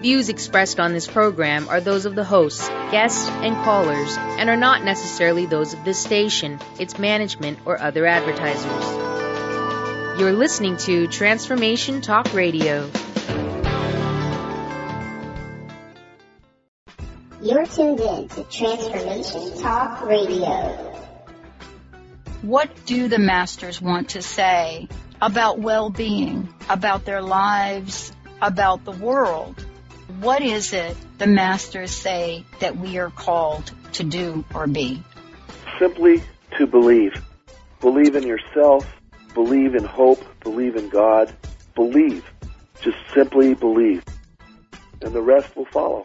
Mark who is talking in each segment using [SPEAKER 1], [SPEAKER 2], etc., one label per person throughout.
[SPEAKER 1] Views expressed on this program are those of the hosts, guests, and callers, and are not necessarily those of this station, its management, or other advertisers. You're listening to Transformation Talk Radio.
[SPEAKER 2] You're tuned in to Transformation Talk Radio.
[SPEAKER 3] What do the masters want to say about well-being, about their lives, about the world? What is it the masters say that we are called to do or be?
[SPEAKER 4] Simply to believe. Believe in yourself, believe in hope, believe in God, believe. Just simply believe. And the rest will follow.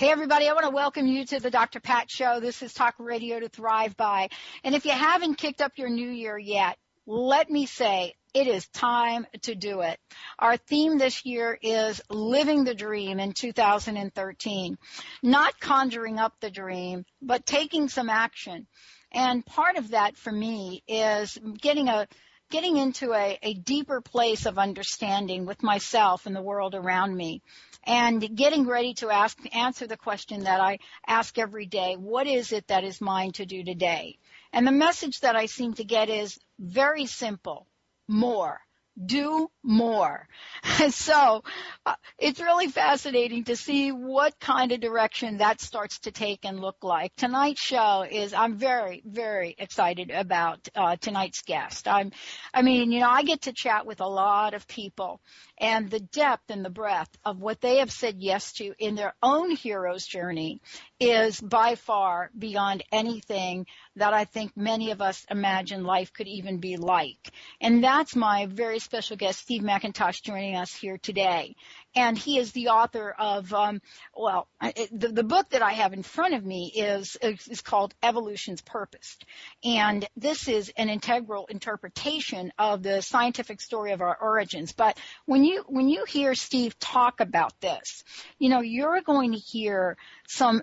[SPEAKER 3] Hey everybody, I want to welcome you to the Dr. Pat Show. This is Talk Radio to Thrive By. And if you haven't kicked up your new year yet, let me say it is time to do it. Our theme this year is living the dream in 2013. Not conjuring up the dream, but taking some action. And part of that for me is getting a getting into a, a deeper place of understanding with myself and the world around me and getting ready to ask, answer the question that I ask every day. What is it that is mine to do today? And the message that I seem to get is very simple. More do more. so uh, it's really fascinating to see what kind of direction that starts to take and look like. Tonight's show is, I'm very, very excited about uh, tonight's guest. I'm, I mean, you know, I get to chat with a lot of people and the depth and the breadth of what they have said yes to in their own hero's journey is by far beyond anything that I think many of us imagine life could even be like. And that's my very special guest, Steve McIntosh, joining us here today. And he is the author of, um, well, the, the book that I have in front of me is, is called Evolution's Purpose. And this is an integral interpretation of the scientific story of our origins. But when you, when you hear Steve talk about this, you know, you're going to hear some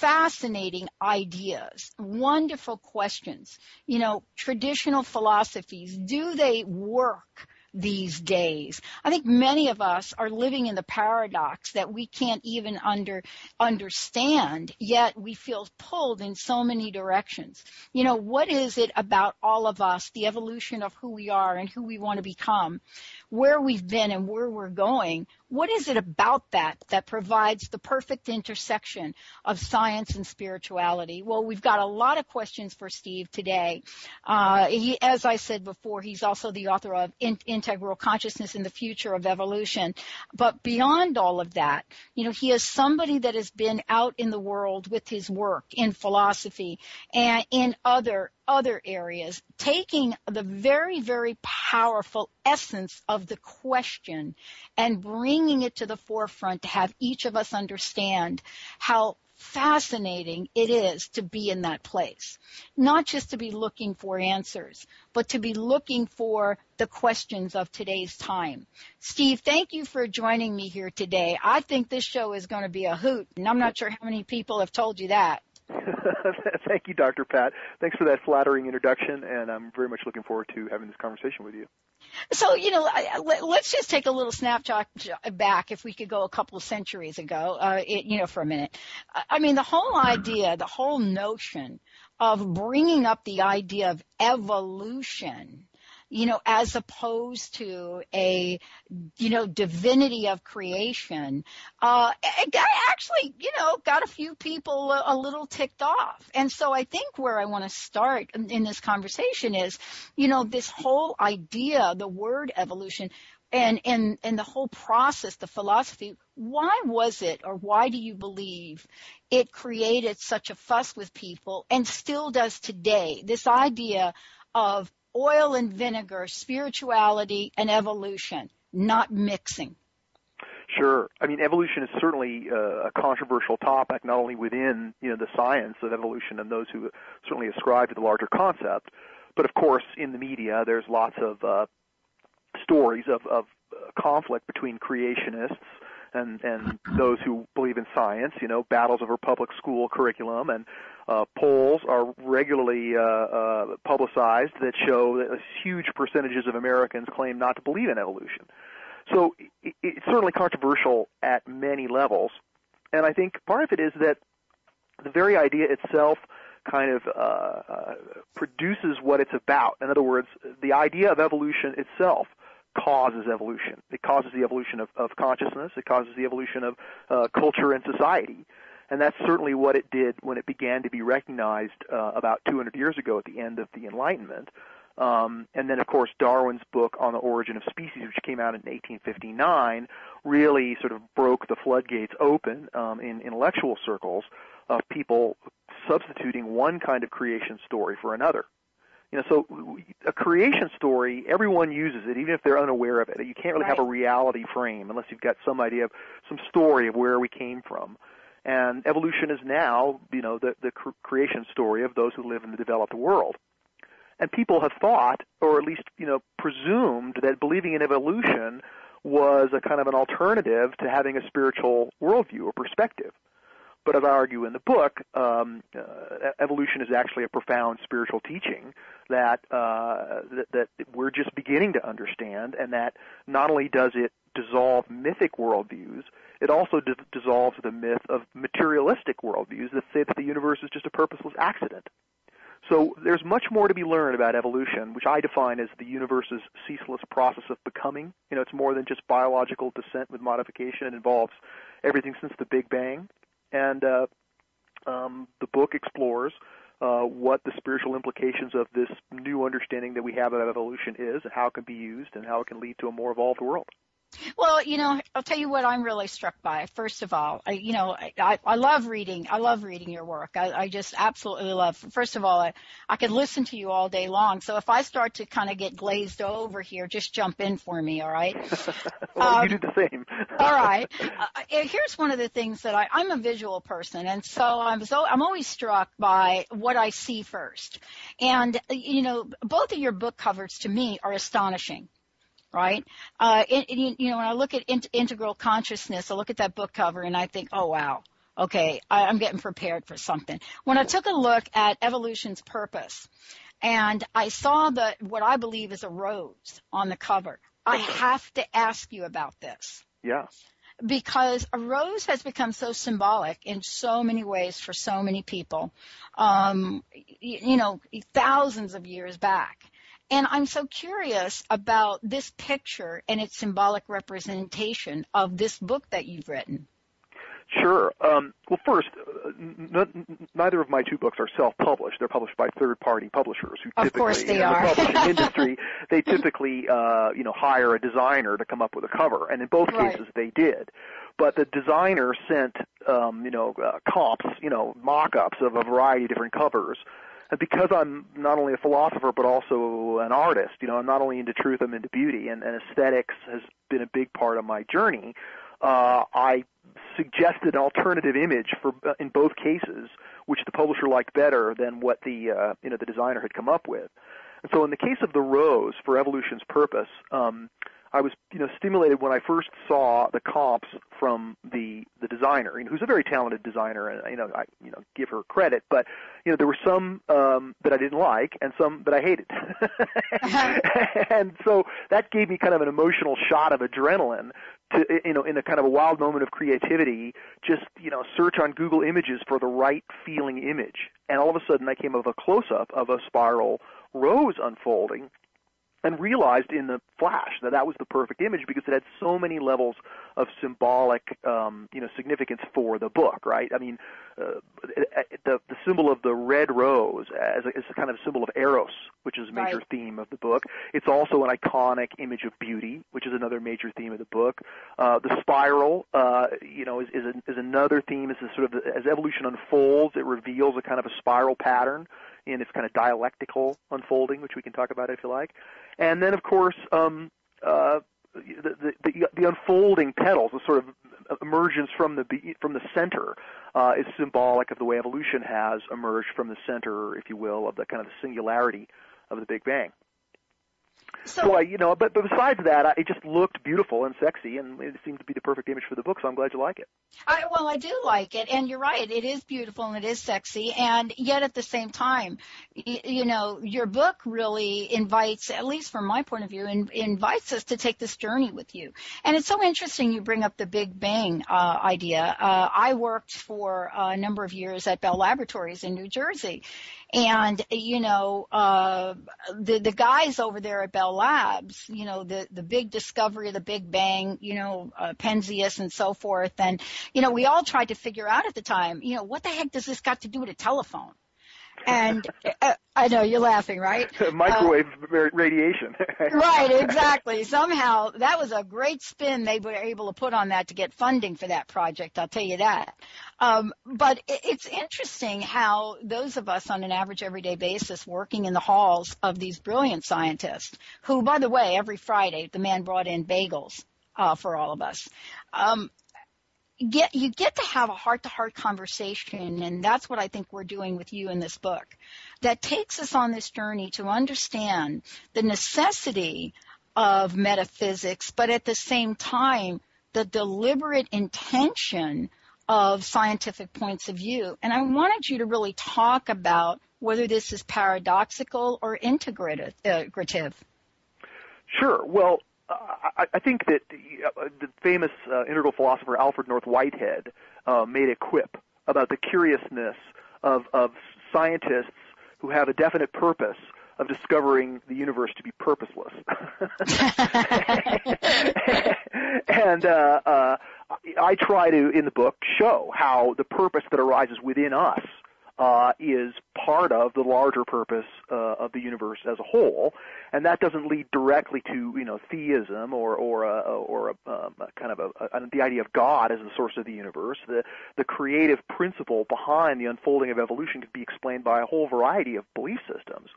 [SPEAKER 3] fascinating ideas, wonderful questions. You know, traditional philosophies, do they work? these days. I think many of us are living in the paradox that we can't even under understand, yet we feel pulled in so many directions. You know, what is it about all of us, the evolution of who we are and who we want to become, where we've been and where we're going, what is it about that that provides the perfect intersection of science and spirituality? Well, we've got a lot of questions for Steve today. Uh, he, as I said before, he's also the author of in- Integral Consciousness in the Future of Evolution. But beyond all of that, you know, he is somebody that has been out in the world with his work in philosophy and in other other areas, taking the very, very powerful essence of the question and bringing it to the forefront to have each of us understand how fascinating it is to be in that place. Not just to be looking for answers, but to be looking for the questions of today's time. Steve, thank you for joining me here today. I think this show is going to be a hoot, and I'm not sure how many people have told you that.
[SPEAKER 5] Thank you, Dr. Pat. Thanks for that flattering introduction, and I'm very much looking forward to having this conversation with you.
[SPEAKER 3] So, you know, let's just take a little snapshot back, if we could go a couple of centuries ago, uh, it, you know, for a minute. I mean, the whole idea, the whole notion of bringing up the idea of evolution you know, as opposed to a, you know, divinity of creation, uh, it actually, you know, got a few people a, a little ticked off. And so I think where I want to start in, in this conversation is, you know, this whole idea, the word evolution, and and and the whole process the philosophy why was it or why do you believe it created such a fuss with people and still does today this idea of oil and vinegar spirituality and evolution not mixing
[SPEAKER 5] Sure. I mean, evolution is certainly uh, a controversial topic, not only within you know the science of evolution and those who certainly ascribe to the larger concept, but of course in the media there's lots of uh, stories of, of uh, conflict between creationists and and those who believe in science. You know, battles over public school curriculum and uh, polls are regularly uh, uh, publicized that show that huge percentages of Americans claim not to believe in evolution. So it, it's certainly controversial at many levels, and I think part of it is that the very idea itself kind of uh, uh, produces what it's about. In other words, the idea of evolution itself causes evolution. It causes the evolution of, of consciousness. It causes the evolution of uh, culture and society. And that's certainly what it did when it began to be recognized uh, about 200 years ago at the end of the Enlightenment. Um, and then, of course, Darwin's book on the origin of species, which came out in 1859, really sort of broke the floodgates open um, in intellectual circles of people substituting one kind of creation story for another. You know, so a creation story, everyone uses it, even if they're unaware of it. You can't really
[SPEAKER 3] right.
[SPEAKER 5] have a reality frame unless you've got some idea of some story of where we came from. And evolution is now, you know, the, the cr- creation story of those who live in the developed world. And people have thought, or at least, you know, presumed that believing in evolution was a kind of an alternative to having a spiritual worldview or perspective. But as I argue in the book, um, uh, evolution is actually a profound spiritual teaching that, uh, that that we're just beginning to understand, and that not only does it dissolve mythic worldviews, it also d- dissolves the myth of materialistic worldviews that say that the universe is just a purposeless accident. So there's much more to be learned about evolution, which I define as the universe's ceaseless process of becoming. You know, it's more than just biological descent with modification. It involves everything since the Big Bang. And uh, um, the book explores uh, what the spiritual implications of this new understanding that we have of evolution is, and how it can be used, and how it can lead to a more evolved world.
[SPEAKER 3] Well, you know, I'll tell you what I'm really struck by. First of all, I, you know, I, I love reading. I love reading your work. I, I just absolutely love. First of all, I, I could listen to you all day long. So if I start to kind of get glazed over here, just jump in for me. All right.
[SPEAKER 5] well, um, you do the same.
[SPEAKER 3] all right. Uh, here's one of the things that I, I'm a visual person, and so I'm so I'm always struck by what I see first. And you know, both of your book covers to me are astonishing right? Uh, you know, when I look at in- integral consciousness, I look at that book cover and I think, oh wow, okay, I, I'm getting prepared for something. When I took a look at evolution's purpose, and I saw the what I believe is a rose on the cover, I have to ask you about this.
[SPEAKER 5] Yeah.
[SPEAKER 3] Because a rose has become so symbolic in so many ways for so many people, um, you, you know, thousands of years back. And I'm so curious about this picture and its symbolic representation of this book that you've written.
[SPEAKER 5] Sure. Um, well, first, uh, n- neither of my two books are self-published. They're published by third-party publishers who
[SPEAKER 3] of
[SPEAKER 5] typically,
[SPEAKER 3] course they
[SPEAKER 5] in
[SPEAKER 3] are.
[SPEAKER 5] the publishing industry, they typically, uh, you know, hire a designer to come up with a cover, and in both
[SPEAKER 3] Right.
[SPEAKER 5] cases they did. But the designer sent, um, you know, uh, comps, you know, mock-ups of a variety of different covers. Because I'm not only a philosopher but also an artist, you know, I'm not only into truth, I'm into beauty, and, and aesthetics has been a big part of my journey. Uh, I suggested an alternative image for uh, in both cases, which the publisher liked better than what the uh, you know the designer had come up with. And so, in the case of the rose, for evolution's purpose, um, I was you know stimulated when I first saw the comps from the the designer, you know, who's a very talented designer, and you know I you know give her credit, but you know there were some um, that I didn't like and some that I hated, and so that gave me kind of an emotional shot of adrenaline to you know in a kind of a wild moment of creativity, just you know search on Google Images for the right feeling image, and all of a sudden I came of a close up of a spiral rose unfolding and realized in the flash that that was the perfect image because it had so many levels of symbolic, um, you know, significance for the book, right? I mean, uh, the the symbol of the red rose as a, as a kind of symbol of eros, which is a major
[SPEAKER 3] Right.
[SPEAKER 5] theme of the book. It's also an iconic image of beauty, which is another major theme of the book. Uh, the spiral, uh, you know, is is, a, is another theme. Is sort of as evolution unfolds, it reveals a kind of a spiral pattern in its kind of dialectical unfolding, which we can talk about if you like. And then, of course, um, uh, the, the, the, unfolding petals, the sort of emergence from the from the center, uh, is symbolic of the way evolution has emerged from the center, if you will, of the kind of singularity of the Big Bang.
[SPEAKER 3] So,
[SPEAKER 5] you know, but, but besides that, I, it just looked beautiful and sexy, and it seemed to be the perfect image for the book. So I'm glad you like it.
[SPEAKER 3] I, well, I do like it, and you're right. It is beautiful and it is sexy, and yet at the same time, y- you know, your book really invites, at least from my point of view, in, invites us to take this journey with you. And it's so interesting you bring up the Big Bang uh, idea. Uh, I worked for a number of years at Bell Laboratories in New Jersey, and you know, uh, the the guys over there at Bell Labs, you know, the the big discovery of the Big Bang, you know, uh, Penzias and so forth, and you know, we all tried to figure out at the time, you know, what the heck does this got to do with a telephone? And uh, I know you're laughing, right?
[SPEAKER 5] Microwave ra- radiation.
[SPEAKER 3] Right, exactly. Somehow that was a great spin they were able to put on that to get funding for that project. I'll tell you that. Um, but it, it's interesting how those of us on an average everyday basis working in the halls of these brilliant scientists, who, by the way, every Friday the man brought in bagels uh, for all of us. Um, get you get to have a heart to heart conversation and that's what I think we're doing with you in this book that takes us on this journey to understand the necessity of metaphysics but at the same time the deliberate intention of scientific points of view and I wanted you to really talk about whether this is paradoxical or integrative integrative.
[SPEAKER 5] Sure. Well, uh, I, I think that uh, the famous uh, integral philosopher Alfred North Whitehead uh, made a quip about the curiousness of, of scientists who have a definite purpose of discovering the universe to be purposeless. and uh, uh, I try to, in the book, show how the purpose that arises within us uh, is part of the larger purpose uh, of the universe as a whole, and that doesn't lead directly to you know theism or or a, or a, um, a kind of a, a, the idea of God as the source of the universe. The the creative principle behind the unfolding of evolution could be explained by a whole variety of belief systems,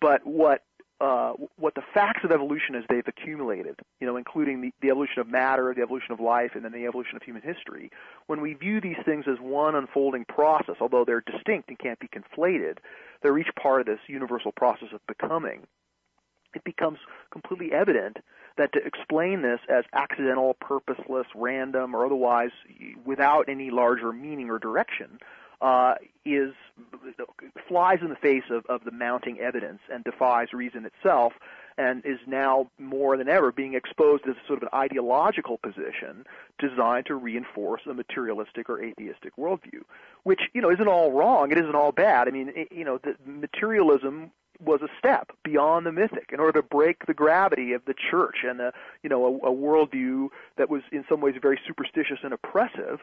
[SPEAKER 5] but what uh, what the facts of evolution as they've accumulated, you know, including the, the evolution of matter, the evolution of life, and then the evolution of human history, when we view these things as one unfolding process, although they're distinct and can't be conflated, they're each part of this universal process of becoming. It becomes completely evident that to explain this as accidental, purposeless, random, or otherwise without any larger meaning or direction uh, is flies in the face of, of the mounting evidence and defies reason itself and is now more than ever being exposed as sort of an ideological position designed to reinforce a materialistic or atheistic worldview, which you know isn't all wrong. It isn't all bad. I mean, it, you know, the materialism was a step beyond the mythic in order to break the gravity of the church and the you know a, a worldview that was in some ways very superstitious and oppressive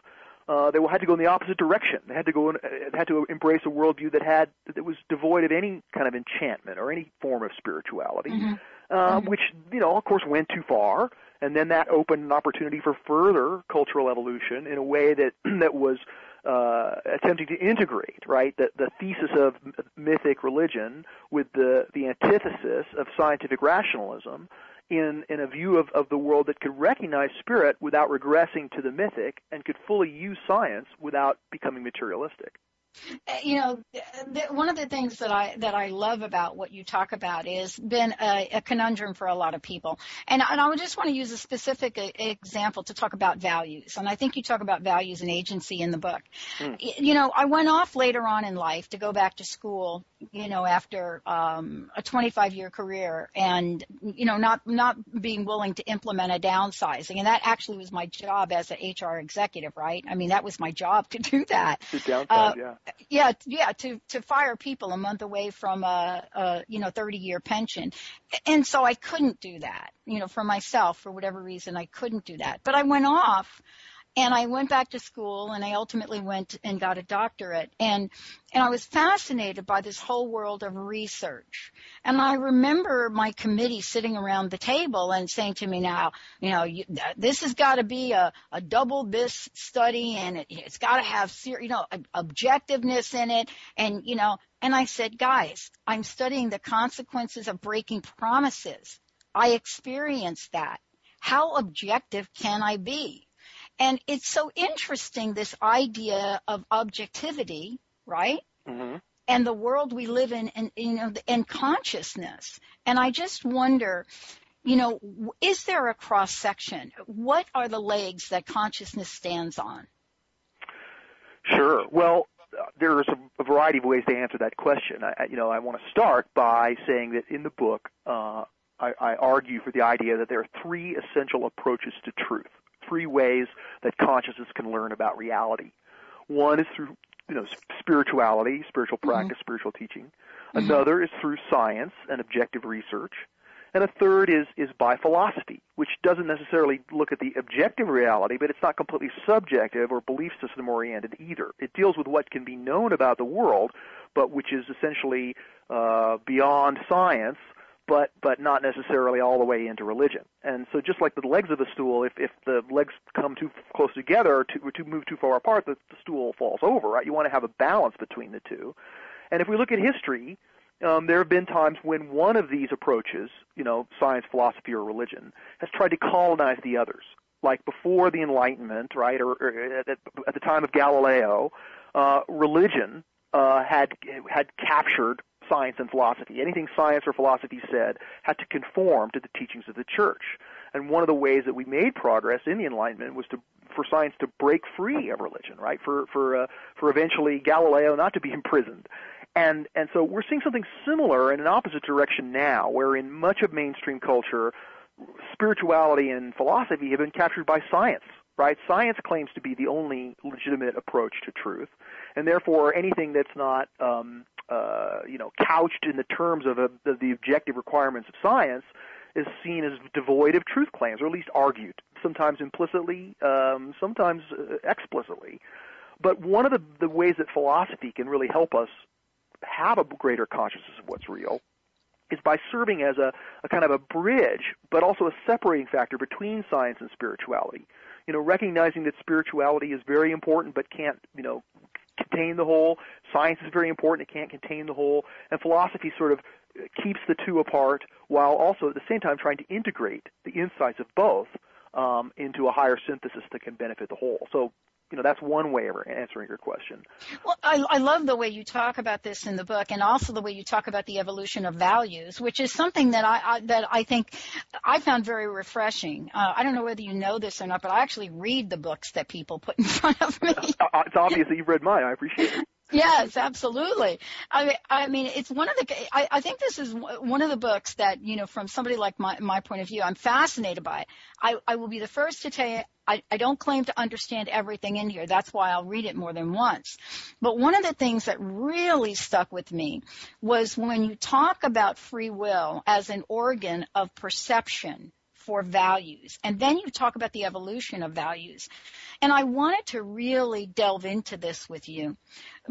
[SPEAKER 5] uh, they had to go in the opposite direction. They had to go in, uh, had to embrace a worldview that had that was devoid of any kind of enchantment or any form of spirituality,
[SPEAKER 3] Mm-hmm.
[SPEAKER 5] uh, which you know, of course, went too far. And then that opened an opportunity for further cultural evolution in a way that that was uh, attempting to integrate, right, the, the thesis of mythic religion with the the antithesis of scientific rationalism in, in a view of, of the world that could recognize spirit without regressing to the mythic and could fully use science without becoming materialistic.
[SPEAKER 3] Uh, you know, one of the things that I that I love about what you talk about is been a, a conundrum for a lot of people, and, and I just want to use a specific example to talk about values, and I think you talk about values and agency in the book.
[SPEAKER 5] Mm.
[SPEAKER 3] You know, I went off later on in life to go back to school. You know, after um, a 25 year career, and you know, not not being willing to implement a downsizing, and that actually was my job as an HR executive, right? I mean, that was my job to do that.
[SPEAKER 5] The downside,
[SPEAKER 3] Uh,
[SPEAKER 5] yeah.
[SPEAKER 3] Yeah, yeah, to to fire people a month away from a, a you know 30 year pension, and so I couldn't do that. You know, for myself, for whatever reason, I couldn't do that. But I went off and I went back to school and I ultimately went and got a doctorate and and I was fascinated by this whole world of research. And I remember my committee sitting around the table and saying to me now, you know, you, this has got to be a, a double this study and it, it's got to have, you know, objectiveness in it. And, you know, and I said, guys, I'm studying the consequences of breaking promises. I experienced that. How objective can I be? And it's so interesting, this idea of objectivity, right?
[SPEAKER 5] Mm-hmm.
[SPEAKER 3] And the world we live in and, you know, and consciousness. And I just wonder, you know, is there a cross section? What are the legs that consciousness stands on?
[SPEAKER 5] Sure. Well, there's a, a variety of ways to answer that question. I, you know, I want to start by saying that in the book, uh, I, I argue for the idea that there are three essential approaches to truth three ways that consciousness can learn about reality. One is through you know spirituality, spiritual mm-hmm. practice, mm-hmm. spiritual teaching. Mm-hmm. Another is through science and objective research. And a third is, is by philosophy, which doesn't necessarily look at the objective reality, but it's not completely subjective or belief system oriented either. It deals with what can be known about the world, but which is essentially uh, beyond science but but not necessarily all the way into religion. And so, just like the legs of a stool, if if the legs come too close together or to, or to move too far apart, the, the stool falls over. Right? You want to have a balance between the two. And if we look at history, um, there have been times when one of these approaches, you know, science, philosophy, or religion, has tried to colonize the others. Like before the Enlightenment, right, or, or at, at the time of Galileo, uh, religion uh, had had captured science and philosophy. Anything science or philosophy said had to conform to the teachings of the church. And one of the ways that we made progress in the Enlightenment was to for science to break free of religion, right? For for uh, for eventually Galileo not to be imprisoned. And and so we're seeing something similar in an opposite direction now, where in much of mainstream culture, spirituality and philosophy have been captured by science right? Science claims to be the only legitimate approach to truth, and therefore anything that's not um, uh, you know, couched in the terms of, a, of the objective requirements of science is seen as devoid of truth claims, or at least argued, sometimes implicitly, um, sometimes uh, explicitly. But one of the, the ways that philosophy can really help us have a greater consciousness of what's real is by serving as a, a kind of a bridge, but also a separating factor between science and spirituality. You know, recognizing that spirituality is very important, but can't, you know, contain the whole. Science is very important; it can't contain the whole. And philosophy sort of keeps the two apart, while also at the same time trying to integrate the insights of both um, into a higher synthesis that can benefit the whole. So you know that's one way of answering your question.
[SPEAKER 3] Well, I, I love the way you talk about this in the book, and also the way you talk about the evolution of values, which is something that I, I that I think I found very refreshing. Uh, I don't know whether you know this or not, but I actually read the books that people put in front of me.
[SPEAKER 5] Uh, it's obvious that you've read mine. I appreciate it.
[SPEAKER 3] Yes, absolutely. I mean, I mean, it's one of the. I, I think this is one of the books that you know, from somebody like my my point of view, I'm fascinated by it. I I will be the first to tell you. I, I don't claim to understand everything in here. That's why I'll read it more than once. But one of the things that really stuck with me was when you talk about free will as an organ of perception for values. And then you talk about the evolution of values. And I wanted to really delve into this with you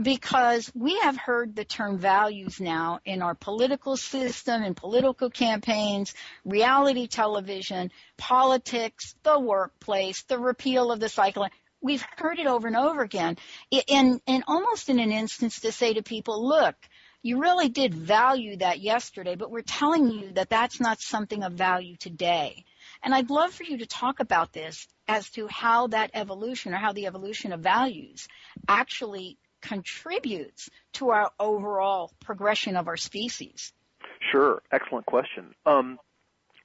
[SPEAKER 3] because we have heard the term values now in our political system, in political campaigns, reality television, politics, the workplace, the repeal of the cycle. We've heard it over and over again. And, and almost in an instance to say to people, look, you really did value that yesterday, but we're telling you that that's not something of value today. And I'd love for you to talk about this as to how that evolution or how the evolution of values actually contributes to our overall progression of our species.
[SPEAKER 5] Sure. Excellent question. Um,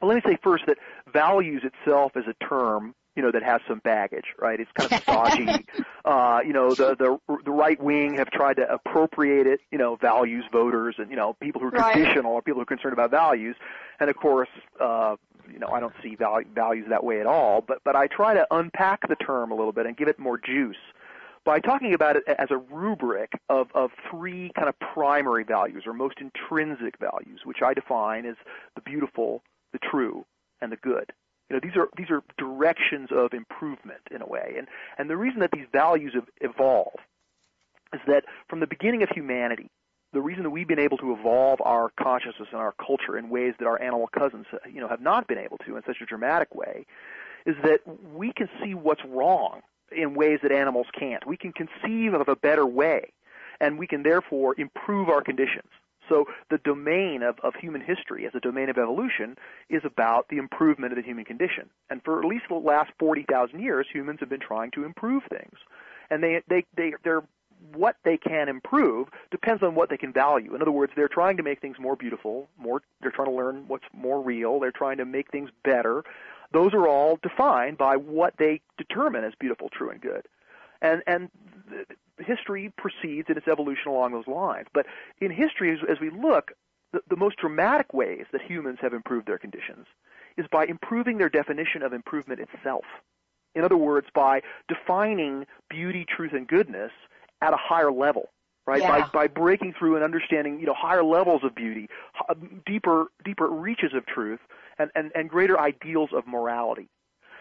[SPEAKER 5] well, let me say first that values itself is a term you know that has some baggage, right? It's kind of stodgy. uh, you know, the the the right wing have tried to appropriate it. You know, values voters and you know people who are right. traditional or people who are concerned about values. And of course, uh, you know, I don't see value, values that way at all. But but I try to unpack the term a little bit and give it more juice by talking about it as a rubric of, of three kind of primary values or most intrinsic values, which I define as the beautiful, the true, and the good. You know, these are these are directions of improvement in a way, and and the reason that these values have evolved is that from the beginning of humanity, the reason that we've been able to evolve our consciousness and our culture in ways that our animal cousins, you know, have not been able to in such a dramatic way, is that we can see what's wrong in ways that animals can't. We can conceive of a better way, and we can therefore improve our conditions. So the domain of, of human history as a domain of evolution is about the improvement of the human condition. And for at least the last 40,000 years, humans have been trying to improve things. And they, they, they, they're what they can improve depends on what they can value. In other words, they're trying to make things more beautiful, more they're trying to learn what's more real, they're trying to make things better. Those are all defined by what they determine as beautiful, true and good. And and history proceeds in its evolution along those lines. But in history as, as we look, the, the most dramatic ways that humans have improved their conditions is by improving their definition of improvement itself. In other words, by defining beauty, truth, and goodness at a higher level, right?
[SPEAKER 3] Yeah.
[SPEAKER 5] By by breaking through and understanding, you know, higher levels of beauty, deeper deeper reaches of truth, and and, and greater ideals of morality.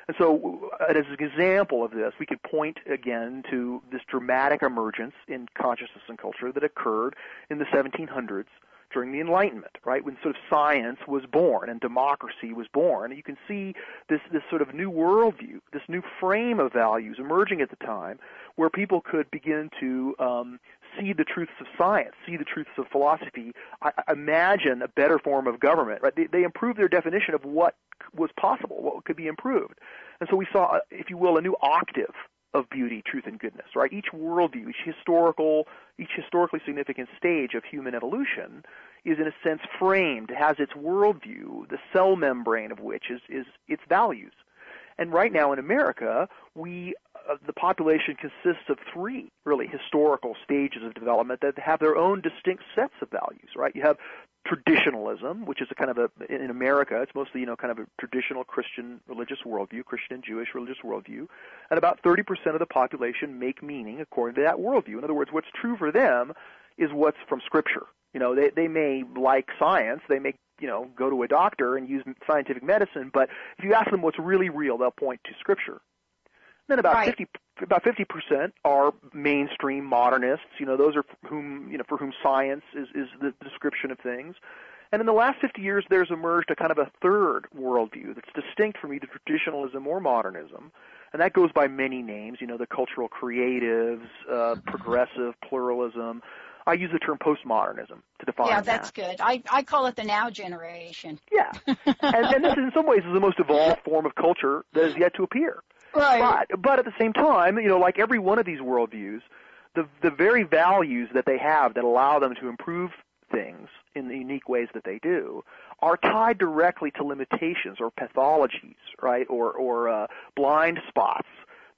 [SPEAKER 5] And so, uh, as an example of this, we could point again to this dramatic emergence in consciousness and culture that occurred in the 1700s during the Enlightenment, right? When sort of science was born and democracy was born. You can see this, this sort of new worldview, this new frame of values emerging at the time where people could begin to um, see the truths of science, see the truths of philosophy, I, imagine a better form of government, right? They, they improved their definition of what was possible, what could be improved. And so we saw, uh, if you will, a new octave of beauty, truth, and goodness, right? Each worldview, each historical, each historically significant stage of human evolution is in a sense framed, has its worldview, the cell membrane of which is, is its values. And right now in America, we uh, the population consists of three really historical stages of development that have their own distinct sets of values, right? You have traditionalism, which is a kind of a in America, it's mostly you know kind of a traditional Christian religious worldview, Christian and Jewish religious worldview, and about 30% of the population make meaning according to that worldview. In other words, what's true for them is what's from Scripture. You know, they they may like science, they may you know go to a doctor and use scientific medicine, but if you ask them what's really real, they'll point to Scripture. Then about
[SPEAKER 3] Right.
[SPEAKER 5] 50 about 50% are mainstream modernists. You know, those are for whom you know for whom science is is the description of things. And in the last 50 years, there's emerged a kind of a third worldview that's distinct from either traditionalism or modernism, and that goes by many names. You know, the cultural creatives, uh, progressive pluralism. I use the term postmodernism to define
[SPEAKER 3] Yeah,
[SPEAKER 5] that.
[SPEAKER 3] that's good. I, I call it the now generation.
[SPEAKER 5] Yeah, and, and this in some ways is the most evolved form of culture that has yet to appear.
[SPEAKER 3] Right.
[SPEAKER 5] But but at the same time, you know, like every one of these worldviews, the the very values that they have that allow them to improve things in the unique ways that they do are tied directly to limitations or pathologies, right? Or or uh, blind spots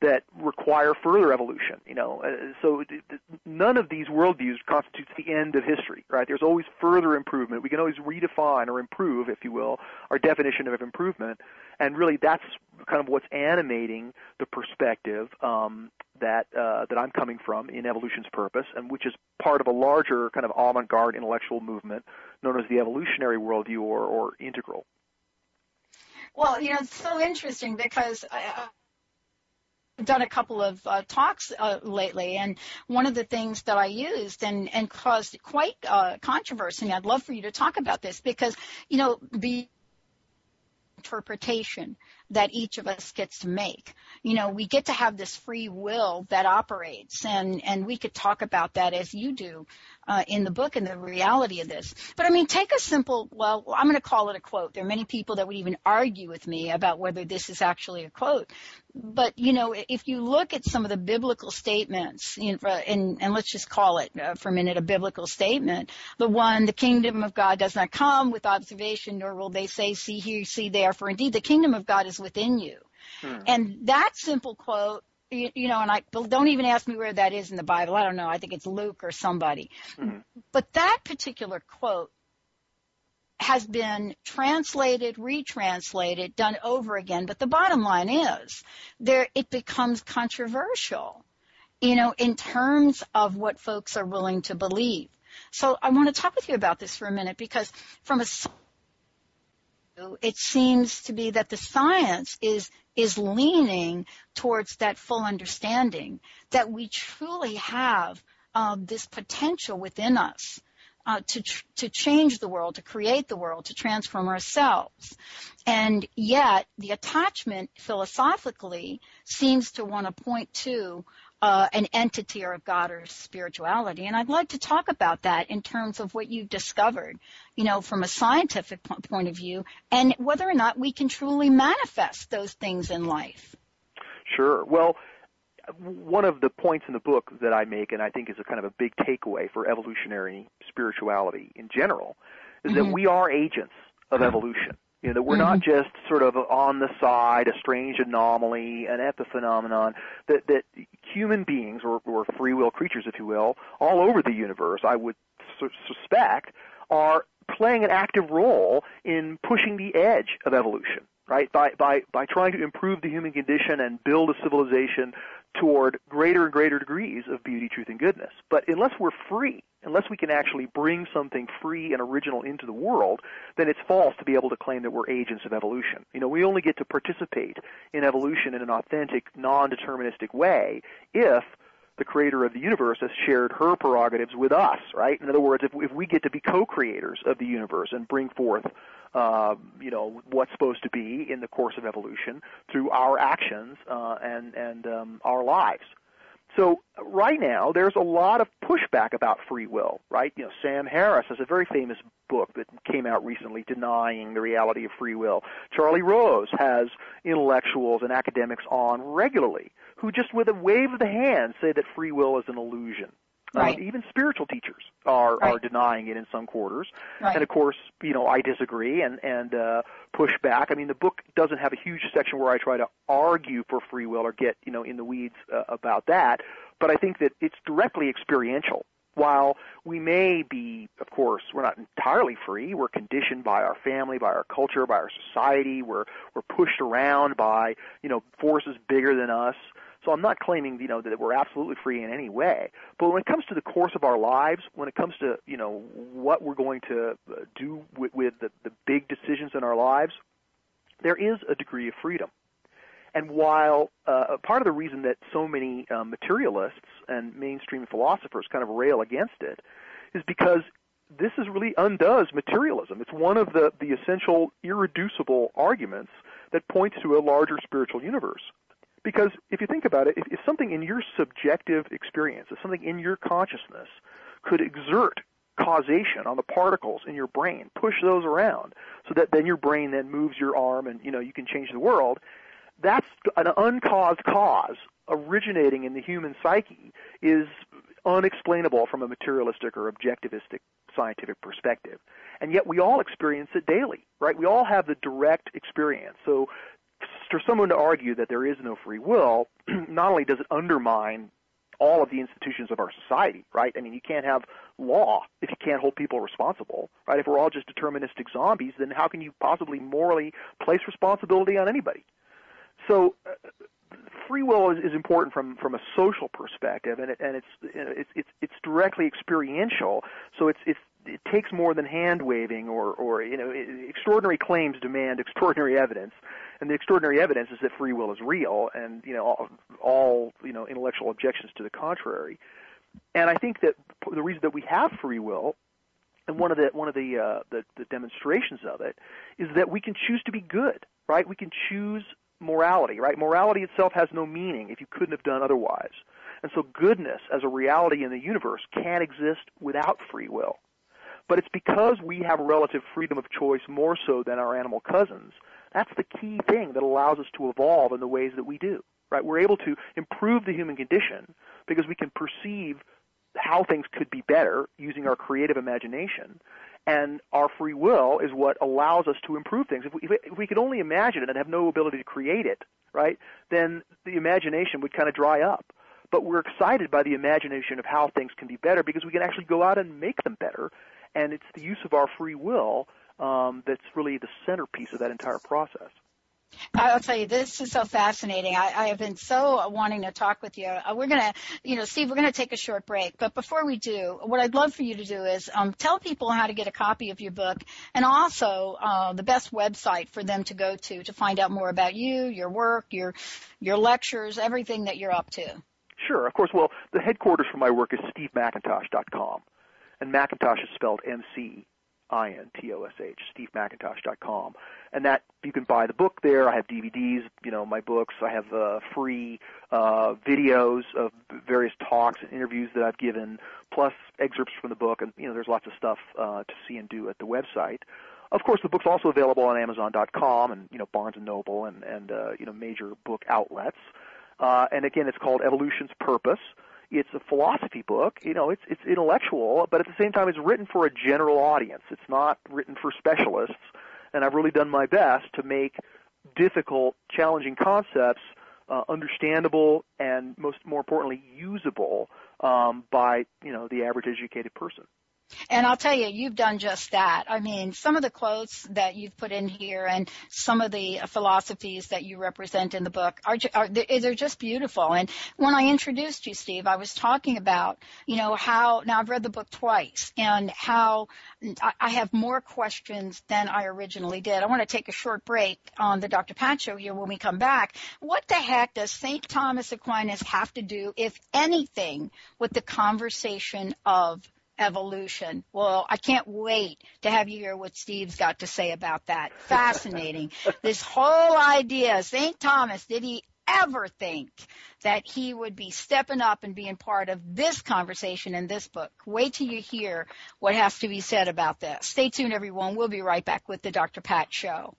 [SPEAKER 5] that require further evolution. You know, uh, so d- d- none of these worldviews constitutes the end of history, right? There's always further improvement. We can always redefine or improve, if you will, our definition of improvement, and really that's kind of what's animating the perspective um, that uh, that I'm coming from in evolution's purpose, and which is part of a larger kind of avant-garde intellectual movement known as the evolutionary worldview or, or integral.
[SPEAKER 3] Well, you know, it's so interesting because I, I've done a couple of uh, talks uh, lately, and one of the things that I used and, and caused quite uh, controversy, and I'd love for you to talk about this because, you know, the interpretation that each of us gets to make. You know, we get to have this free will that operates, and and we could talk about that as you do uh, in the book and the reality of this. But I mean, take a simple. Well, I'm going to call it a quote. There are many people that would even argue with me about whether this is actually a quote. But you know, if you look at some of the biblical statements, you know, and, and let's just call it uh, for a minute a biblical statement, the one, the kingdom of God does not come with observation, nor will they say, see here, see there, for indeed the kingdom of God is within you. And that simple quote, you, you know, and I don't even ask me where that is in the Bible. I don't know. I think it's Luke or somebody. Mm-hmm. But that particular quote has been translated, retranslated, done over again. But the bottom line is there, it becomes controversial. you know, in terms of what folks are willing to believe. So I want to talk with you about this for a minute because from a it seems to be that the science is is leaning towards that full understanding that we truly have um, this potential within us uh, to tr- to change the world, to create the world, to transform ourselves, and yet the attachment philosophically seems to want to point to uh, an entity or a God or spirituality. And I'd like to talk about that in terms of what you've discovered, you know, from a scientific point of view, and whether or not we can truly manifest those things in life.
[SPEAKER 5] Sure. Well, one of the points in the book that I make, and I think is a kind of a big takeaway for evolutionary spirituality in general, is mm-hmm. that we are agents of evolution. You know, that we're mm-hmm. not just sort of on the side, a strange anomaly, an epiphenomenon, that, that human beings, or, or free will creatures, if you will, all over the universe, I would su- suspect, are playing an active role in pushing the edge of evolution right? By, by, by trying to improve the human condition and build a civilization toward greater and greater degrees of beauty, truth, and goodness. But unless we're free, unless we can actually bring something free and original into the world, then it's false to be able to claim that we're agents of evolution. You know, we only get to participate in evolution in an authentic, non-deterministic way if the creator of the universe has shared her prerogatives with us, right? In other words, if, if we get to be co-creators of the universe and bring forth uh, you know what's supposed to be in the course of evolution through our actions uh, and and um, our lives. So right now there's a lot of pushback about free will, right? You know, Sam Harris has a very famous book that came out recently denying the reality of free will. Charlie Rose has intellectuals and academics on regularly who just with a wave of the hand say that free will is an illusion.
[SPEAKER 3] Um, right.
[SPEAKER 5] Um, even spiritual teachers are
[SPEAKER 3] right.
[SPEAKER 5] are denying it in some quarters,
[SPEAKER 3] right.
[SPEAKER 5] and of course, you know, I disagree and and uh, push back. I mean, the book doesn't have a huge section where I try to argue for free will or get you know in the weeds uh, about that, but I think that it's directly experiential. While we may be, of course, we're not entirely free. We're conditioned by our family, by our culture, by our society. We're we're pushed around by you know forces bigger than us. So I'm not claiming, you know, that we're absolutely free in any way. But when it comes to the course of our lives, when it comes to, you know, what we're going to uh, do with, with the, the big decisions in our lives, there is a degree of freedom. And while uh, part of the reason that so many uh, materialists and mainstream philosophers kind of rail against it is because this is really undoes materialism. It's one of the, the essential irreducible arguments that points to a larger spiritual universe. Because if you think about it, if, if something in your subjective experience, if something in your consciousness could exert causation on the particles in your brain, push those around so that then your brain then moves your arm and you know you can change the world. That's an uncaused cause originating in the human psyche is unexplainable from a materialistic or objectivistic scientific perspective. And yet we all experience it daily, right? We all have the direct experience. So for someone to argue that there is no free will, not only does it undermine all of the institutions of our society, right? I mean, you can't have law if you can't hold people responsible, right? If we're all just deterministic zombies, then how can you possibly morally place responsibility on anybody? So, uh, free will is, is important from from a social perspective, and it, and it's it's it's it's directly experiential. So it's it's it takes more than hand waving or or you know extraordinary claims demand extraordinary evidence and the extraordinary evidence is that free will is real, and you know all, all you know intellectual objections to the contrary. And I think that the reason that we have free will, and one of the one of the, uh, the the demonstrations of it, is that we can choose to be good. Right? We can choose morality. Right? Morality itself has no meaning if you couldn't have done otherwise. And so goodness as a reality in the universe can't exist without free will. But it's because we have relative freedom of choice more so than our animal cousins that's the key thing that allows us to evolve in the ways that we do. Right? We're able to improve the human condition because we can perceive how things could be better using our creative imagination. And our free will is what allows us to improve things. If we, if we could only imagine it and have no ability to create it, right, then the imagination would kind of dry up. But we're excited by the imagination of how things can be better because we can actually go out and make them better. And it's the use of our free will um, that's really the centerpiece of that entire process.
[SPEAKER 3] I'll tell you, this is so fascinating. I, I have been so wanting to talk with you. Uh, we're going to, you know, Steve, we're going to take a short break. But before we do, what I'd love for you to do is um, tell people how to get a copy of your book and also uh, the best website for them to go to to find out more about you, your work, your your lectures, everything that you're up to.
[SPEAKER 5] Sure, of course. Well, the headquarters for my work is stevemcintosh.com, and McIntosh is spelled M-C I-N-T-O-S-H, stevemcintosh.com. And that, you can buy the book there. I have DVDs, you know, my books. I have uh, free uh, videos of various talks and interviews that I've given, plus excerpts from the book. And, you know, there's lots of stuff uh, to see and do at the website. Of course, the book's also available on Amazon.com and, you know, Barnes & Noble and, and uh, you know, major book outlets. Uh, and again, it's called Evolution's Purpose – it's a philosophy book. You know, it's it's intellectual, but at the same time, it's written for a general audience. It's not written for specialists. And I've really done my best to make difficult, challenging concepts uh, understandable and most more importantly usable um, by you know the average educated person.
[SPEAKER 3] And I'll tell you, you've done just that. I mean, some of the quotes that you've put in here and some of the philosophies that you represent in the book are, are they're just beautiful. And when I introduced you, Steve, I was talking about, you know, how now I've read the book twice and how I have more questions than I originally did. I want to take a short break on the Dr. Pat show here when we come back. What the heck does St. Thomas Aquinas have to do, if anything, with the conversation of evolution. Well, I can't wait to have you hear what Steve's got to say about that. Fascinating. this whole idea, St. Thomas, did he ever think that he would be stepping up and being part of this conversation in this book? Wait till you hear what has to be said about this. Stay tuned, everyone. We'll be right back with the Dr. Pat Show.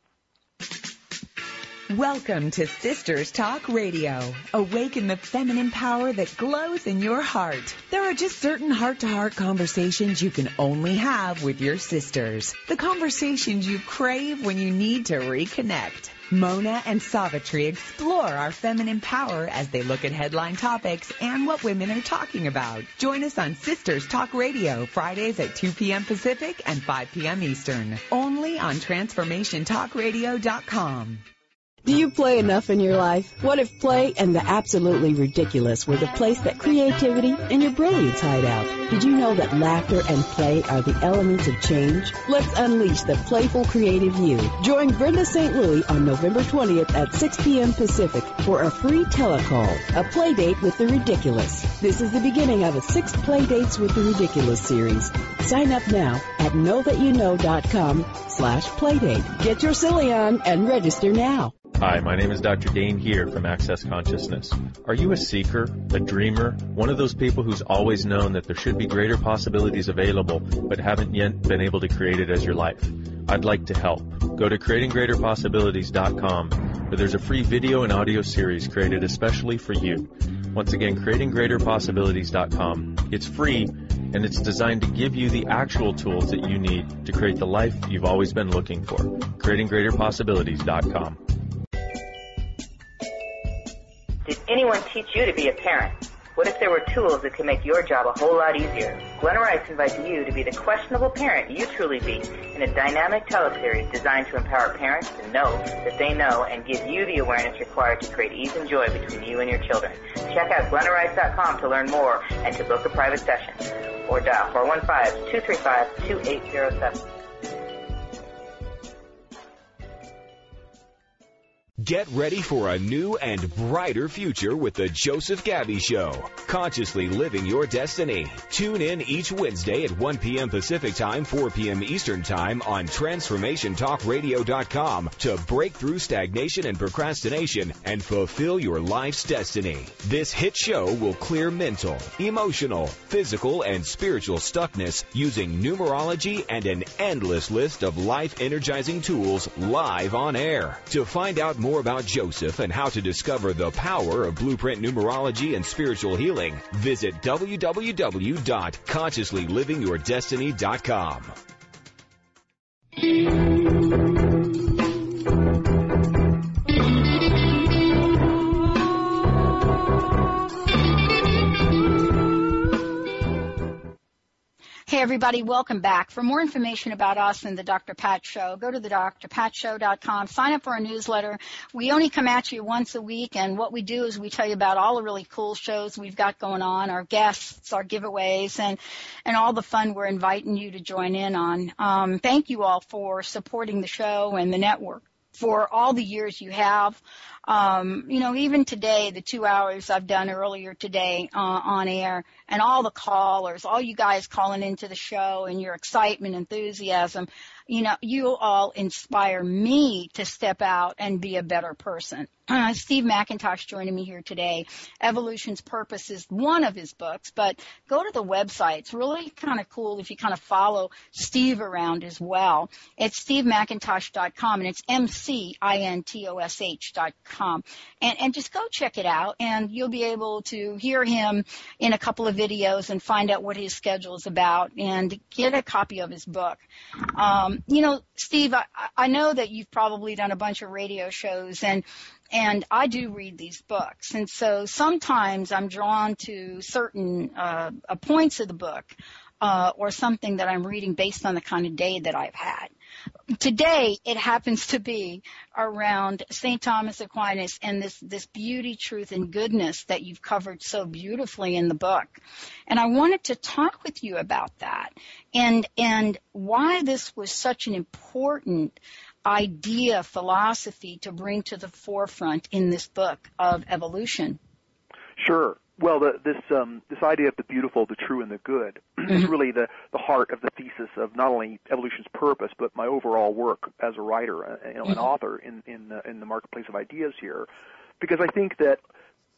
[SPEAKER 6] Welcome to Sisters Talk Radio. Awaken the feminine power that glows in your heart. There are just certain heart to heart conversations you can only have with your sisters. The conversations you crave when you need to reconnect. Mona and Savitri explore our feminine power as they look at headline topics and what women are talking about. Join us on Sisters Talk Radio Fridays at 2 p.m. Pacific and 5 p.m. Eastern. Only on TransformationTalkRadio.com.
[SPEAKER 7] Do you play enough in your life? What if play and the absolutely ridiculous were the place that creativity and your brilliance hide out? Did you know that laughter and play are the elements of change? Let's unleash the playful creative you. Join Brenda St. Louis on November 20th at 6 p.m. Pacific for a free telecall, a play date with the ridiculous. This is the beginning of a six play dates with the ridiculous series. Sign up now at knowthatyouknow.com slash playdate. Get your silly on and register now.
[SPEAKER 8] Hi, my name is Dr. Dain Heer from Access Consciousness. Are you a seeker, a dreamer, one of those people who's always known that there should be greater possibilities available but haven't yet been able to create it as your life? I'd like to help. Go to creatinggreaterpossibilities.com where there's a free video and audio series created especially for you. Once again, creatinggreaterpossibilities.com. It's free and it's designed to give you the actual tools that you need to create the life you've always been looking for. creatinggreaterpossibilities.com.
[SPEAKER 9] Did anyone teach you to be a parent? What if there were tools that could make your job a whole lot easier? Glenna Rice invites you to be the questionable parent you truly be in a dynamic teleseries designed to empower parents to know that they know and give you the awareness required to create ease and joy between you and your children. Check out glennarice.com to learn more and to book a private session or dial 415-235-2807.
[SPEAKER 10] Get ready for a new and brighter future with the Joseph Gabby Show. Consciously living your destiny. Tune in each Wednesday at 1 p.m. Pacific Time, 4 p.m. Eastern Time on TransformationTalkRadio.com to break through stagnation and procrastination and fulfill your life's destiny. This hit show will clear mental, emotional, physical, and spiritual stuckness using numerology and an endless list of life energizing tools live on air. To find out more more about Joseph and how to discover the power of blueprint numerology and spiritual healing, visit www.consciouslylivingyourdestiny.com.
[SPEAKER 3] Hey everybody, welcome back. For more information about us and the Dr. Pat Show, go to the drpatshow.com, sign up for our newsletter. We only come at you once a week and what we do is we tell you about all the really cool shows we've got going on, our guests, our giveaways, and, and all the fun we're inviting you to join in on. Um, thank you all for supporting the show and the network for all the years you have. Um, you know, even today, the two hours I've done earlier today uh, on air, and all the callers, all you guys calling into the show, and your excitement, enthusiasm, you know, you all inspire me to step out and be a better person. Uh, Steve McIntosh joining me here today. Evolution's Purpose is one of his books, but go to the website. It's really kind of cool if you kind of follow Steve around as well. It's stevemcintosh.com and it's M-C-I-N-T-O-S-H.com. And, and just go check it out and you'll be able to hear him in a couple of videos and find out what his schedule is about and get a copy of his book. Um, you know, Steve, I, I know that you've probably done a bunch of radio shows and and I do read these books, and so sometimes I'm drawn to certain uh, uh, points of the book uh, or something that I'm reading based on the kind of day that I've had. Today, it happens to be around St. Thomas Aquinas and this, this beauty, truth, and goodness that you've covered so beautifully in the book. And I wanted to talk with you about that and, and why this was such an important idea, philosophy to bring to the forefront in this book of evolution?
[SPEAKER 5] Sure. Well, the, this um, this idea of the beautiful, the true, and the good mm-hmm. is really the the heart of the thesis of not only evolution's purpose, but my overall work as a writer, uh, you know, mm-hmm. an author in in the, in the marketplace of ideas here, because I think that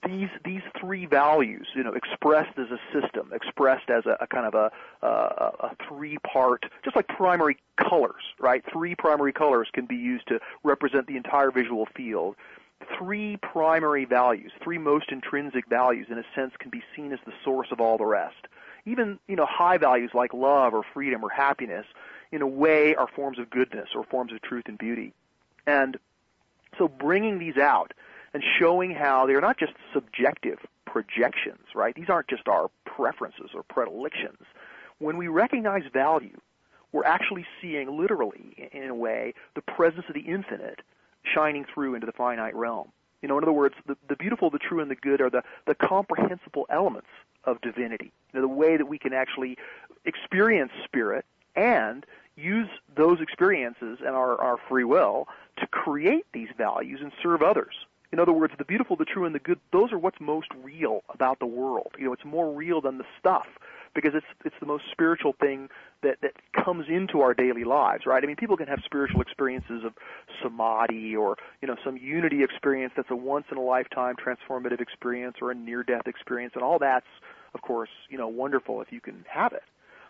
[SPEAKER 5] these these three values, you know, expressed as a system, expressed as a, a kind of a, a, a three part, just like primary colors, right? Three primary colors can be used to represent the entire visual field. Three primary values, three most intrinsic values, in a sense, can be seen as the source of all the rest. Even you know high values like love or freedom or happiness, in a way, are forms of goodness or forms of truth and beauty. And so, bringing these out and showing how they're not just subjective projections, right? These aren't just our preferences or predilections. When we recognize value, we're actually seeing literally, in a way, the presence of the infinite shining through into the finite realm. You know, in other words, the, the beautiful, the true, and the good are the, the comprehensible elements of divinity. You know, the way that we can actually experience spirit and use those experiences and our, our free will to create these values and serve others. In other words, the beautiful, the true, and the good, those are what's most real about the world. You know, it's more real than the stuff because it's it's the most spiritual thing that that comes into our daily lives, right? I mean, people can have spiritual experiences of samadhi or you know some unity experience that's a once in a lifetime transformative experience or a near death experience, and all that's of course you know wonderful if you can have it.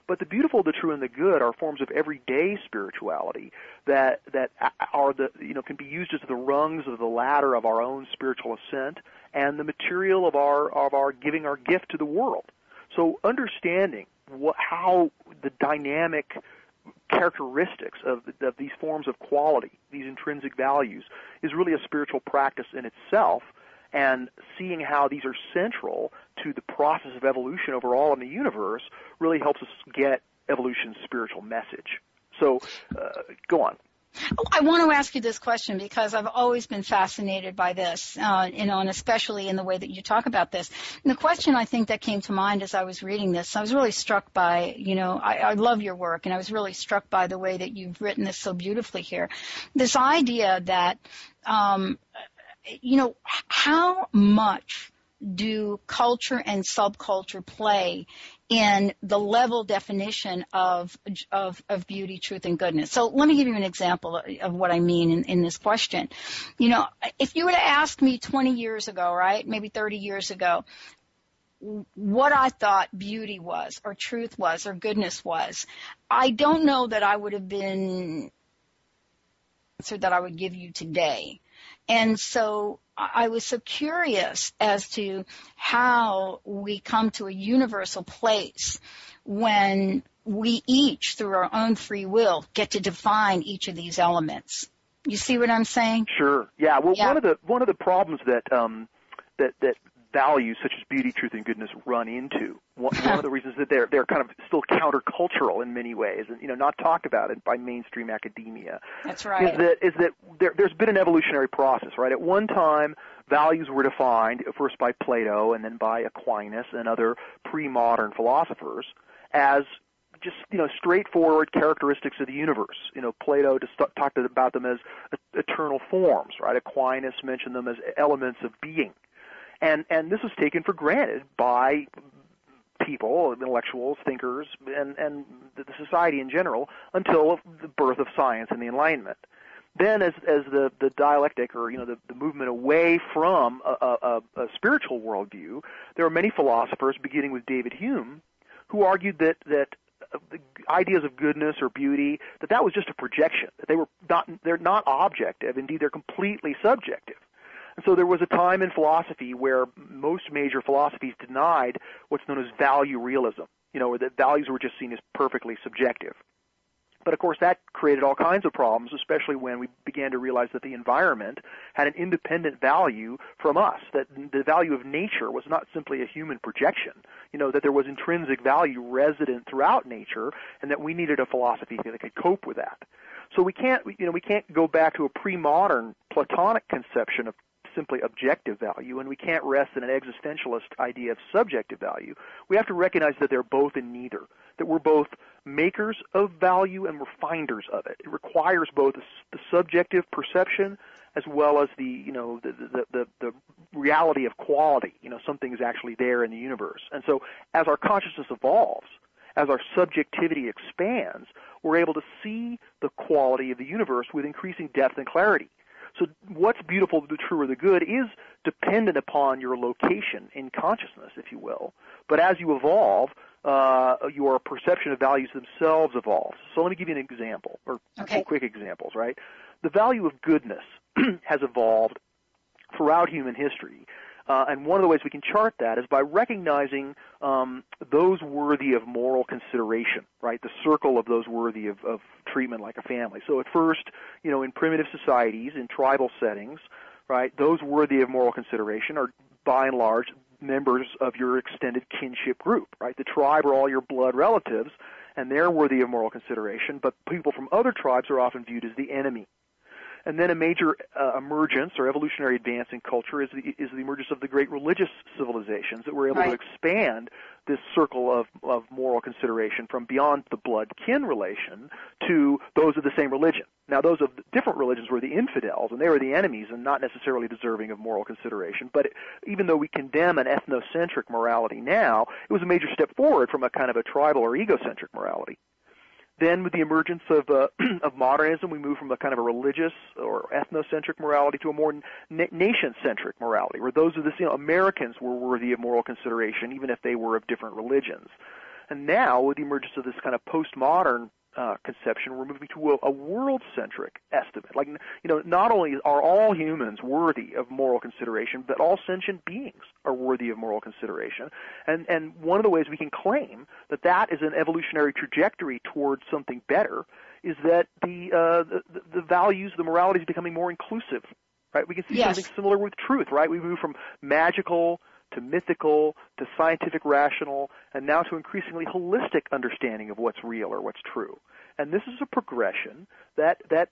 [SPEAKER 5] But the beautiful, the true, and the good are forms of everyday spirituality that that are the you know can be used as the rungs of the ladder of our own spiritual ascent and the material of our of our giving our gift to the world. So understanding what, how the dynamic characteristics of, of these forms of quality, these intrinsic values, is really a spiritual practice in itself and seeing how these are central to the process of evolution overall in the universe really helps us get evolution's spiritual message. So, uh, go on.
[SPEAKER 3] Oh, I want to ask you this question because I've always been fascinated by this, uh, and especially in the way that you talk about this. And the question I think that came to mind as I was reading this, I was really struck by, you know, I, I love your work, and I was really struck by the way that you've written this so beautifully here. This idea that um, you know, how much do culture and subculture play in the level definition of, of, of beauty, truth, and goodness. So let me give you an example of what I mean in, in this question. You know, if you were to ask me 20 years ago, right, maybe 30 years ago, what I thought beauty was, or truth was, or goodness was, I don't know that I would have been answer that I would give you today. And so I was so curious as to how we come to a universal place when we each, through our own free will, get to define each of these elements. You see what I'm saying?
[SPEAKER 5] Sure. Yeah. Well, yeah. one of the one of the problems that um, that that values such as beauty, truth, and goodness run into. One, one of the reasons that they're they're kind of still countercultural in many ways, and you know not talked about it by mainstream academia.
[SPEAKER 3] That's right.
[SPEAKER 5] Is that is that there, there's been an evolutionary process, right? At one time, values were defined first by Plato and then by Aquinas and other pre-modern philosophers as just you know straightforward characteristics of the universe. You know, Plato just talked about them as eternal forms, right? Aquinas mentioned them as elements of being, and and this was taken for granted by people, intellectuals, thinkers, and and the society in general until the birth of science and the Enlightenment. Then, as as the the dialectic or you know the, the movement away from a, a, a spiritual worldview, there are many philosophers, beginning with David Hume, who argued that that the ideas of goodness or beauty that that was just a projection that they were not they're not objective indeed they're completely subjective so there was a time in philosophy where most major philosophies denied what's known as value realism you know, that values were just seen as perfectly subjective but of course, that created all kinds of problems, especially when we began to realize that the environment had an independent value from us, that the value of nature was not simply a human projection, you know, that there was intrinsic value resident throughout nature, and that we needed a philosophy that could cope with that. So we can't, you know, we can't go back to a pre-modern Platonic conception of simply objective value, and we can't rest in an existentialist idea of subjective value. We have to recognize that they're both in neither, that we're both makers of value and we're finders of it. It requires both the subjective perception as well as the, you know, the, the, the, the reality of quality. You know, something is actually there in the universe. And so as our consciousness evolves, as our subjectivity expands, we're able to see the quality of the universe with increasing depth and clarity. So what's beautiful, the true, or the good is dependent upon your location in consciousness, if you will. But as you evolve, uh, your perception of values themselves evolves. So let me give you an example, or
[SPEAKER 3] okay.
[SPEAKER 5] two quick examples, right? The value of goodness has evolved throughout human history. Uh, and one of the ways we can chart that is by recognizing um, those worthy of moral consideration, right? The circle of those worthy of, of treatment like a family. So at first, you know, in primitive societies, in tribal settings, right, those worthy of moral consideration are by and large members of your extended kinship group, right? The tribe are all your blood relatives, and they're worthy of moral consideration, but people from other tribes are often viewed as the enemy. And then a major uh, emergence or evolutionary advance in culture is the, is the emergence of the great religious civilizations that were able
[SPEAKER 3] right.
[SPEAKER 5] to expand this circle of, of moral consideration from beyond the blood kin relation to those of the same religion. Now, those of different religions were the infidels, and they were the enemies and not necessarily deserving of moral consideration. But even though we condemn an ethnocentric morality now, it was a major step forward from a kind of a tribal or egocentric morality. Then, with the emergence of uh, of modernism, we move from a kind of a religious or ethnocentric morality to a more na- nation-centric morality, where those of the you know, Americans were worthy of moral consideration, even if they were of different religions. And now, with the emergence of this kind of postmodern uh, conception, we're moving to a, a world-centric estimate. Like, you know, not only are all humans worthy of moral consideration, but all sentient beings are worthy of moral consideration. And and one of the ways we can claim that that is an evolutionary trajectory towards something better is that the uh, the, the values, the morality is becoming more inclusive. Right? We can see
[SPEAKER 3] yes.
[SPEAKER 5] something similar with truth. Right? We move from magical to mythical, to scientific rational, and now to increasingly holistic understanding of what's real or what's true. And this is a progression that that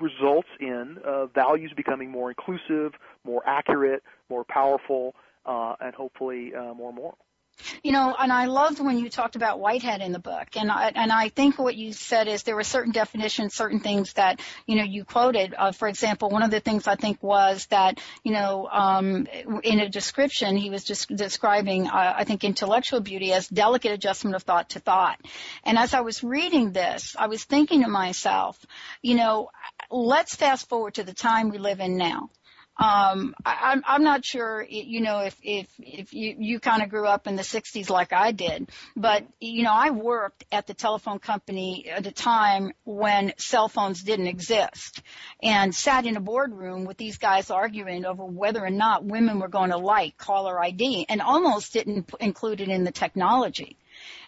[SPEAKER 5] results in uh, values becoming more inclusive, more accurate, more powerful, uh, and hopefully uh, more moral.
[SPEAKER 3] You know, and I loved when you talked about Whitehead in the book, and I, and I think what you said is there were certain definitions, certain things that you know you quoted. Uh, for example, one of the things I think was that you know um, in a description he was just describing uh, I think intellectual beauty as delicate adjustment of thought to thought. And as I was reading this, I was thinking to myself, you know, let's fast forward to the time we live in now Um, I'm not sure, you know, if if if you you kind of grew up in the '60s like I did, but you know, I worked at the telephone company at a time when cell phones didn't exist, and sat in a boardroom with these guys arguing over whether or not women were going to like caller ID, and almost didn't include it in the technology.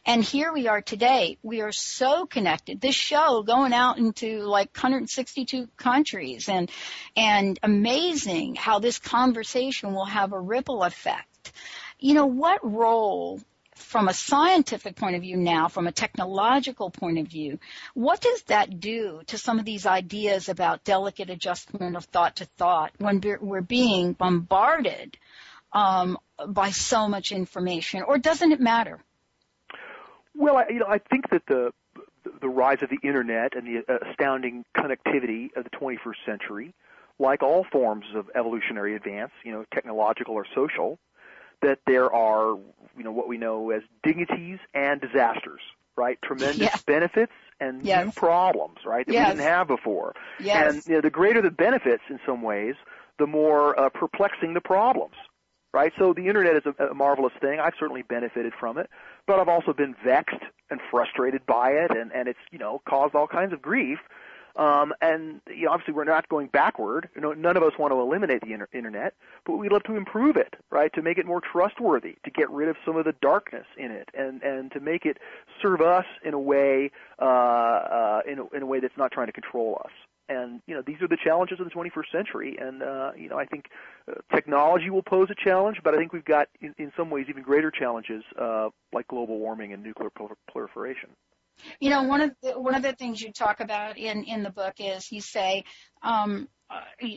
[SPEAKER 3] And here we are today. We are so connected. This show going out into like 162 countries and, and amazing how this conversation will have a ripple effect. You know, what role from a scientific point of view now, from a technological point of view, what does that do to some of these ideas about delicate adjustment of thought to thought when we're being bombarded um, by so much information, or doesn't it matter?
[SPEAKER 5] Well, I, you know, I think that the the rise of the internet and the astounding connectivity of the 21st century, like all forms of evolutionary advance, you know, technological or social, that there are, you know, what we know as dignities and disasters, right? Tremendous yeah. benefits and yes. new problems, right, that yes. we didn't have before.
[SPEAKER 3] Yes.
[SPEAKER 5] And you know, the greater the benefits in some ways, the more uh, perplexing the problems, right? So the internet is a, a marvelous thing. I've certainly benefited from it, but I've also been vexed and frustrated by it, and and it's you know caused all kinds of grief um, and you know, obviously, we're not going backward. You know, none of us want to eliminate the inter- internet, but we'd love to improve it, right? To make it more trustworthy, to get rid of some of the darkness in it, and and to make it serve us in a way, uh, uh, in a, in a way that's not trying to control us. And you know, these are the challenges of the 21st century. And uh, you know, I think uh, technology will pose a challenge, but I think we've got, in, in some ways, even greater challenges uh, like global warming and nuclear proliferation.
[SPEAKER 3] You know, one of the, one of the things you talk about in in the book is you say um,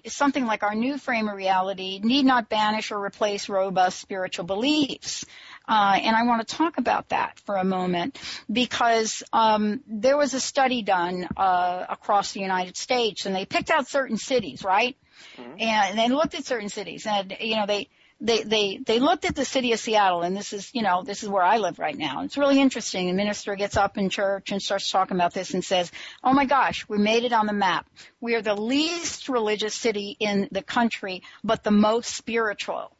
[SPEAKER 3] something like our new frame of reality need not banish or replace robust spiritual beliefs. Uh, and I want to talk about that for a moment because um, there was a study done uh, across the United States, and they picked out certain cities, right? Mm-hmm. And they looked at certain cities, and you know they they they they looked at the city of Seattle, and this is you know this is where I live right now. It's really interesting. The minister gets up in church and starts talking about this and says, "Oh my gosh, we made it on the map. We are the least religious city in the country, but the most spiritual."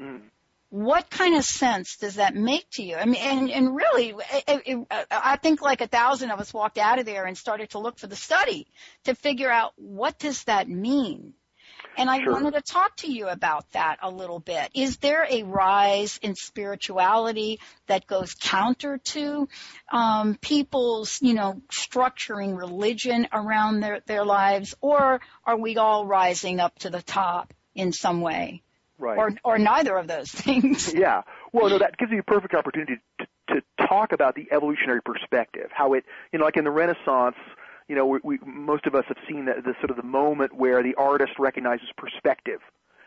[SPEAKER 3] Mm. What kind of sense does that make to you? I mean, and, and really, it, it, I think like a thousand of us walked out of there and started to look for the study to figure out what does that mean and I
[SPEAKER 5] sure.
[SPEAKER 3] wanted to talk to you about that a little bit. Is there a rise in spirituality that goes counter to um, people's, you know, structuring religion around their, their lives, or are we all rising up to the top in some way?
[SPEAKER 5] Right.
[SPEAKER 3] Or, or neither of those things.
[SPEAKER 5] Yeah. Well, no, that gives you a perfect opportunity to, to talk about the evolutionary perspective, how it, you know, like in the Renaissance, you know, we, we most of us have seen the, the sort of the moment where the artist recognizes perspective,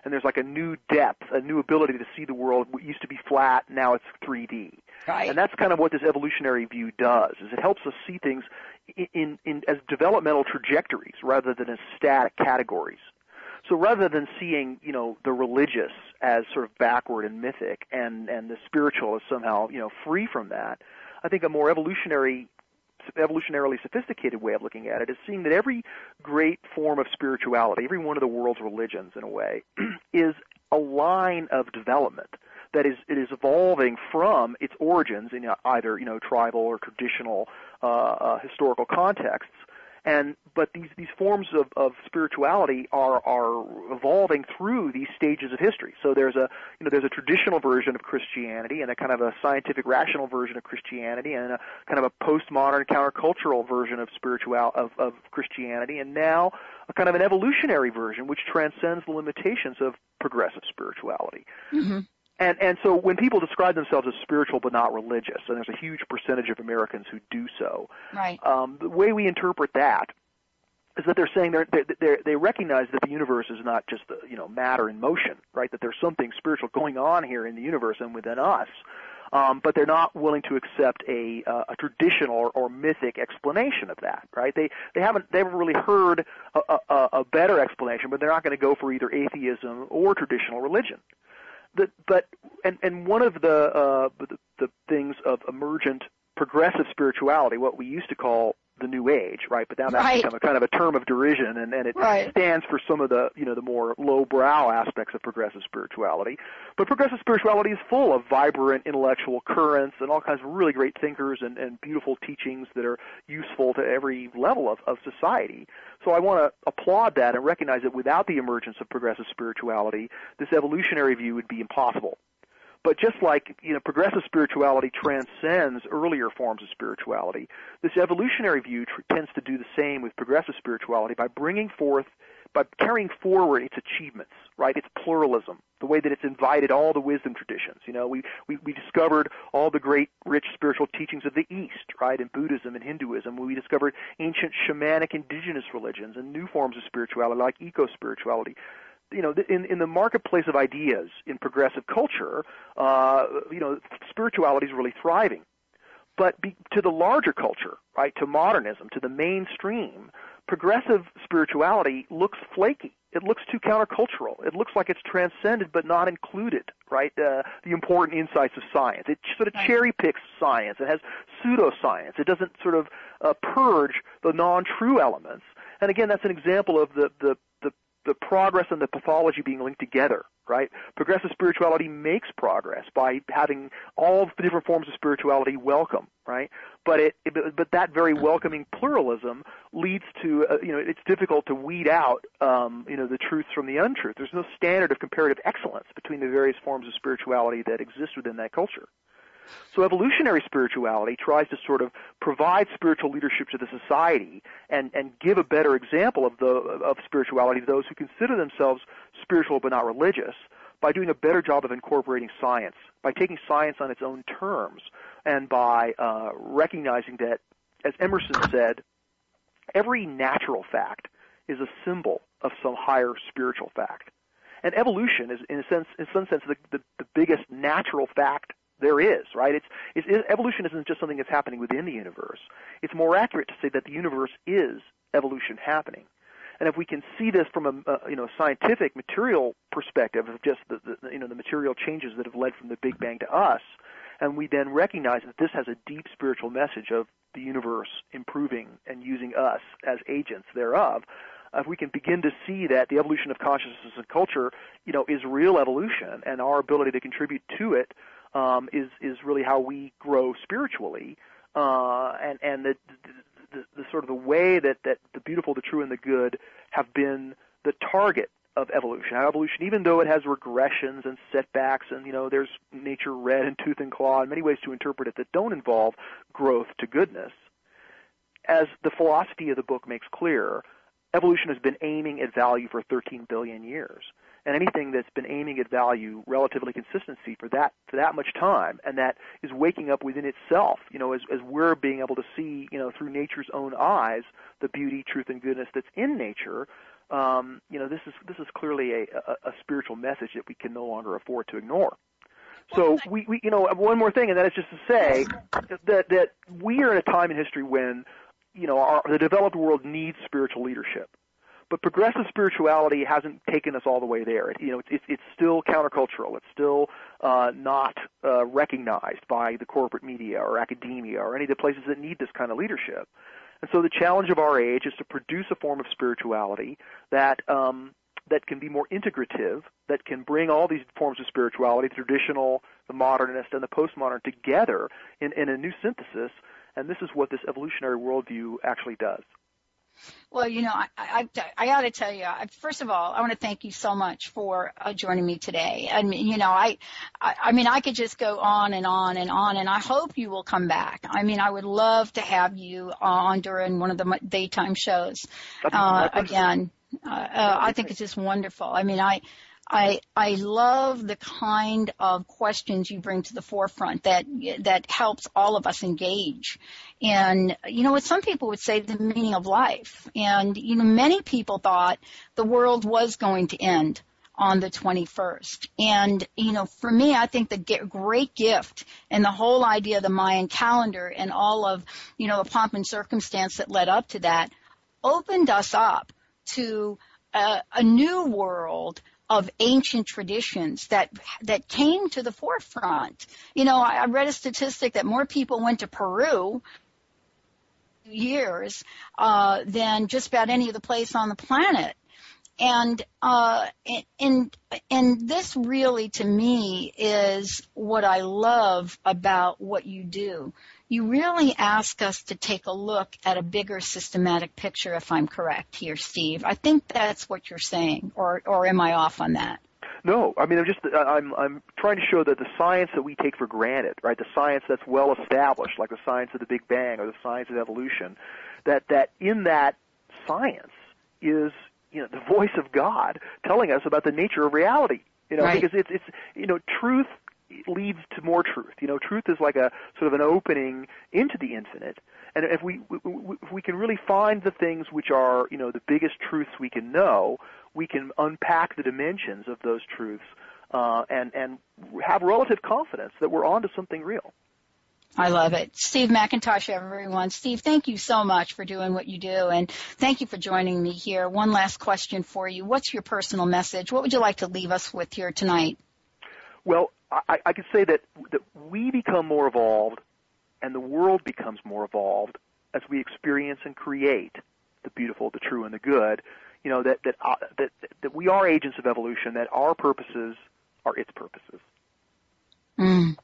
[SPEAKER 5] and there's like a new depth, a new ability to see the world. It used to be flat, now it's 3D.
[SPEAKER 3] Right.
[SPEAKER 5] And that's kind of what this evolutionary view does. Is it helps us see things in, in, in as developmental trajectories rather than as static categories. So rather than seeing, you know, the religious as sort of backward and mythic and, and the spiritual as somehow, you know, free from that, I think a more evolutionary evolutionarily sophisticated way of looking at it is seeing that every great form of spirituality, every one of the world's religions in a way, is a line of development that is it is evolving from its origins in either you know tribal or traditional uh, uh, historical contexts and but these these forms of, of spirituality are are evolving through these stages of history. So there's a you know there's a traditional version of Christianity and a kind of a scientific rational version of Christianity and a kind of a postmodern countercultural version of spiritual of, of Christianity and now a kind of an evolutionary version which transcends the limitations of progressive spirituality.
[SPEAKER 3] Mm-hmm.
[SPEAKER 5] And and so when people describe themselves as spiritual but not religious, and there's a huge percentage of Americans who do so,
[SPEAKER 3] right.
[SPEAKER 5] um, the way we interpret that is that they're saying they're, they they they recognize that the universe is not just the, you know matter in motion, right? That there's something spiritual going on here in the universe and within us. Um, but they're not willing to accept a, uh, a traditional or, or mythic explanation of that, right? They they haven't they haven't really heard a, a, a better explanation, but they're not going to go for either atheism or traditional religion the, but and and one of the, uh, the the things of emergent progressive spirituality, what we used to call the New Age, right? But now that's
[SPEAKER 3] right.
[SPEAKER 5] become a kind of a term of derision, and, and it
[SPEAKER 3] right.
[SPEAKER 5] stands for some of the you know the more lowbrow aspects of progressive spirituality. But progressive spirituality is full of vibrant intellectual currents and all kinds of really great thinkers and, and beautiful teachings that are useful to every level of, of society. So I want to applaud that and recognize that without the emergence of progressive spirituality, this evolutionary view would be impossible. But just like you know, progressive spirituality transcends earlier forms of spirituality. This evolutionary view tr- tends to do the same with progressive spirituality by bringing forth, by carrying forward its achievements, right? Its pluralism, the way that it's invited all the wisdom traditions. You know, we we, we discovered all the great, rich spiritual teachings of the East, right? In Buddhism and Hinduism, we discovered ancient shamanic indigenous religions and new forms of spirituality like eco spirituality you know, in in the marketplace of ideas in progressive culture, uh, you know, spirituality is really thriving. But be, to the larger culture, right, to modernism, to the mainstream, progressive spirituality looks flaky. It looks too countercultural. It looks like it's transcended but not included, right? Uh, the important insights of science. It sort of cherry picks science. It has pseudoscience. It doesn't sort of uh, purge the non-true elements. And again, that's an example of the, the the progress and the pathology being linked together, right? Progressive spirituality makes progress by having all the different forms of spirituality welcome, right? But it, it but that very welcoming pluralism leads to, uh, you know, it's difficult to weed out, um, you know, the truths from the untruth. There's no standard of comparative excellence between the various forms of spirituality that exist within that culture. So evolutionary spirituality tries to sort of provide spiritual leadership to the society and, and give a better example of the of spirituality to those who consider themselves spiritual but not religious by doing a better job of incorporating science, by taking science on its own terms, and by uh, recognizing that, as Emerson said, every natural fact is a symbol of some higher spiritual fact. And evolution is, in a sense, in some sense, the, the, the biggest natural fact there is, right? It's, it's it, evolution isn't just something that's happening within the universe. It's more accurate to say that the universe is evolution happening. And if we can see this from a, a you know scientific material perspective of just the, the you know the material changes that have led from the Big Bang to us, and we then recognize that this has a deep spiritual message of the universe improving and using us as agents thereof, if we can begin to see that the evolution of consciousness and culture, you know, is real evolution, and our ability to contribute to it um, is is really how we grow spiritually, uh, and and the, the, the sort of the way that that the beautiful, the true, and the good have been the target of evolution. Evolution, even though it has regressions and setbacks, and you know, there's nature red and tooth and claw, and many ways to interpret it that don't involve growth to goodness. As the philosophy of the book makes clear, evolution has been aiming at value for 13 billion years and anything that's been aiming at value relatively consistency for that for that much time and that is waking up within itself you know as as we're being able to see you know through nature's own eyes the beauty truth and goodness that's in nature um, you know this is this is clearly a, a, a spiritual message that we can no longer afford to ignore. So we, we you know one more thing and that is just to say that that we are in a time in history when you know our, the developed world needs spiritual leadership but progressive spirituality hasn't taken us all the way there. It, you know, it's, it's, still countercultural. It's still uh, not uh, recognized by the corporate media or academia or any of the places that need this kind of leadership. And so the challenge of our age is to produce a form of spirituality that um, that can be more integrative, that can bring all these forms of spirituality, the traditional, the modernist, and the postmodern together in, in a new synthesis. And this is what this evolutionary worldview actually does.
[SPEAKER 3] Well, you know, I, I, I got to tell you, I, first of all, I want to thank you so much for uh, joining me today. I mean, you know, I, I, I mean, I could just go on and on and on, and I hope you will come back. I mean, I would love to have you on during one of the daytime shows uh, again. Uh, uh, I think it's just wonderful. I mean, I, I I love the kind of questions you bring to the forefront that that helps all of us engage. And you know what some people would say the meaning of life. And you know many people thought the world was going to end on the 21st. And, you know, for me, I think the great gift and the whole idea of the Mayan calendar and all of, you know, the pomp and circumstance that led up to that opened us up to a, a new world of ancient traditions that that came to the forefront. You know, I, I read a statistic that more people went to Peru years uh, than just about any other place on the planet. And uh, and and this really, to me, is what I love about what you do you really ask us to take a look at a bigger systematic picture, if I'm correct here, Steve. I think that's what you're saying, or, or am I off on that?
[SPEAKER 5] No, I mean I'm just I'm I'm trying to show that the science that we take for granted, right, the science that's well established, like the science of the Big Bang or the science of evolution, that that in that science is you know the voice of God telling us about the nature of reality. You know,
[SPEAKER 3] Right.
[SPEAKER 5] because it's it's you know truth leads to more truth. You know, truth is like a sort of an opening into the infinite. And if we if we can really find the things which are you know the biggest truths we can know, we can unpack the dimensions of those truths uh, and and have relative confidence that we're onto something real.
[SPEAKER 3] I love it. Steve McIntosh, everyone. Steve, thank you so much for doing what you do and thank you for joining me here. One last question for you. What's your personal message? What would you like to leave us with here tonight?
[SPEAKER 5] Well, I, I could say that that we become more evolved, and the world becomes more evolved as we experience and create the beautiful, the true, and the good. You know that that uh, that that we are agents of evolution. That our purposes are its purposes.
[SPEAKER 3] Mm.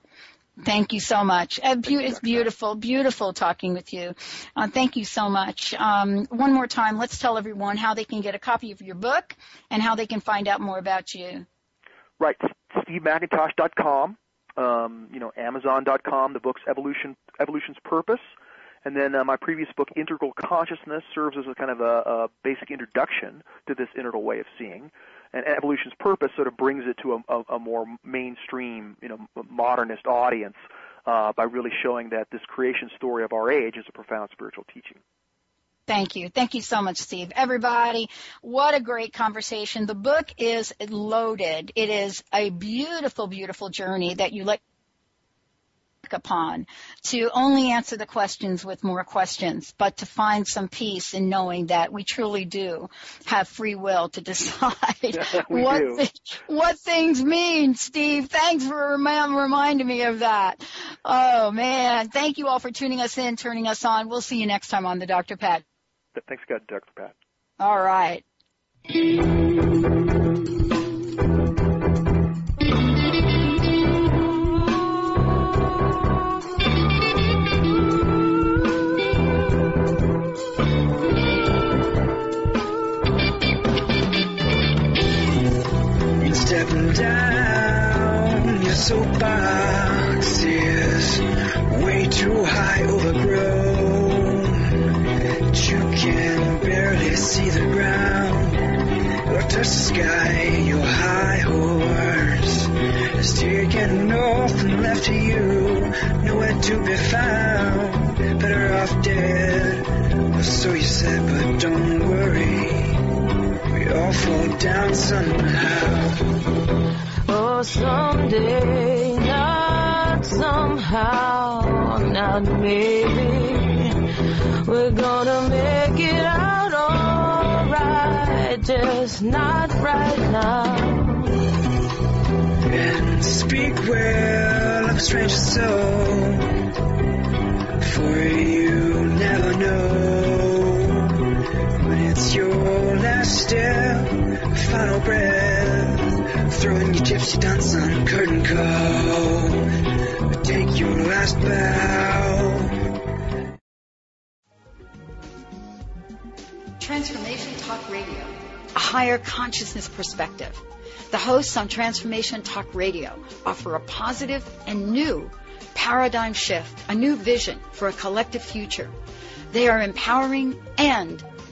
[SPEAKER 3] Thank you so much. Uh, it's beautiful, beautiful talking with you. Uh, thank you so much. Um, one more time, let's tell everyone how they can get a copy of your book and how they can find out more about you.
[SPEAKER 5] Right, SteveMcIntosh.com, um, you know, Amazon.com. The book's Evolution Evolution's Purpose, and then uh, my previous book, Integral Consciousness, serves as a kind of a, a basic introduction to this integral way of seeing. And Evolution's Purpose sort of brings it to a, a, a more mainstream, you know, modernist audience uh, by really showing that this creation story of our age is a profound spiritual teaching.
[SPEAKER 3] Thank you. Thank you so much, Steve. Everybody, what a great conversation. The book is loaded. It is a beautiful, beautiful journey that you look upon to only answer the questions with more questions, but to find some peace in knowing that we truly do have free will to decide what, thi- what things mean. Steve, thanks for rem- reminding me of that. Oh man, thank you all for tuning us in, turning us on. We'll see you next time on the Dr. Pat
[SPEAKER 5] Thanks, God, Dr. Pat.
[SPEAKER 3] all right.
[SPEAKER 11] You're stepping down your soapbox somehow.
[SPEAKER 12] Oh, someday, not somehow, not maybe. We're gonna make it out alright, just not right now.
[SPEAKER 11] and speak well of a stranger's soul. For you never know when it's your last step, final breath, throwing your gypsy dance on curtain call. Take your last bow.
[SPEAKER 3] Transformation Talk Radio, a higher consciousness perspective. The hosts on Transformation Talk Radio offer a positive and new paradigm shift, a new vision for a collective future. They are empowering and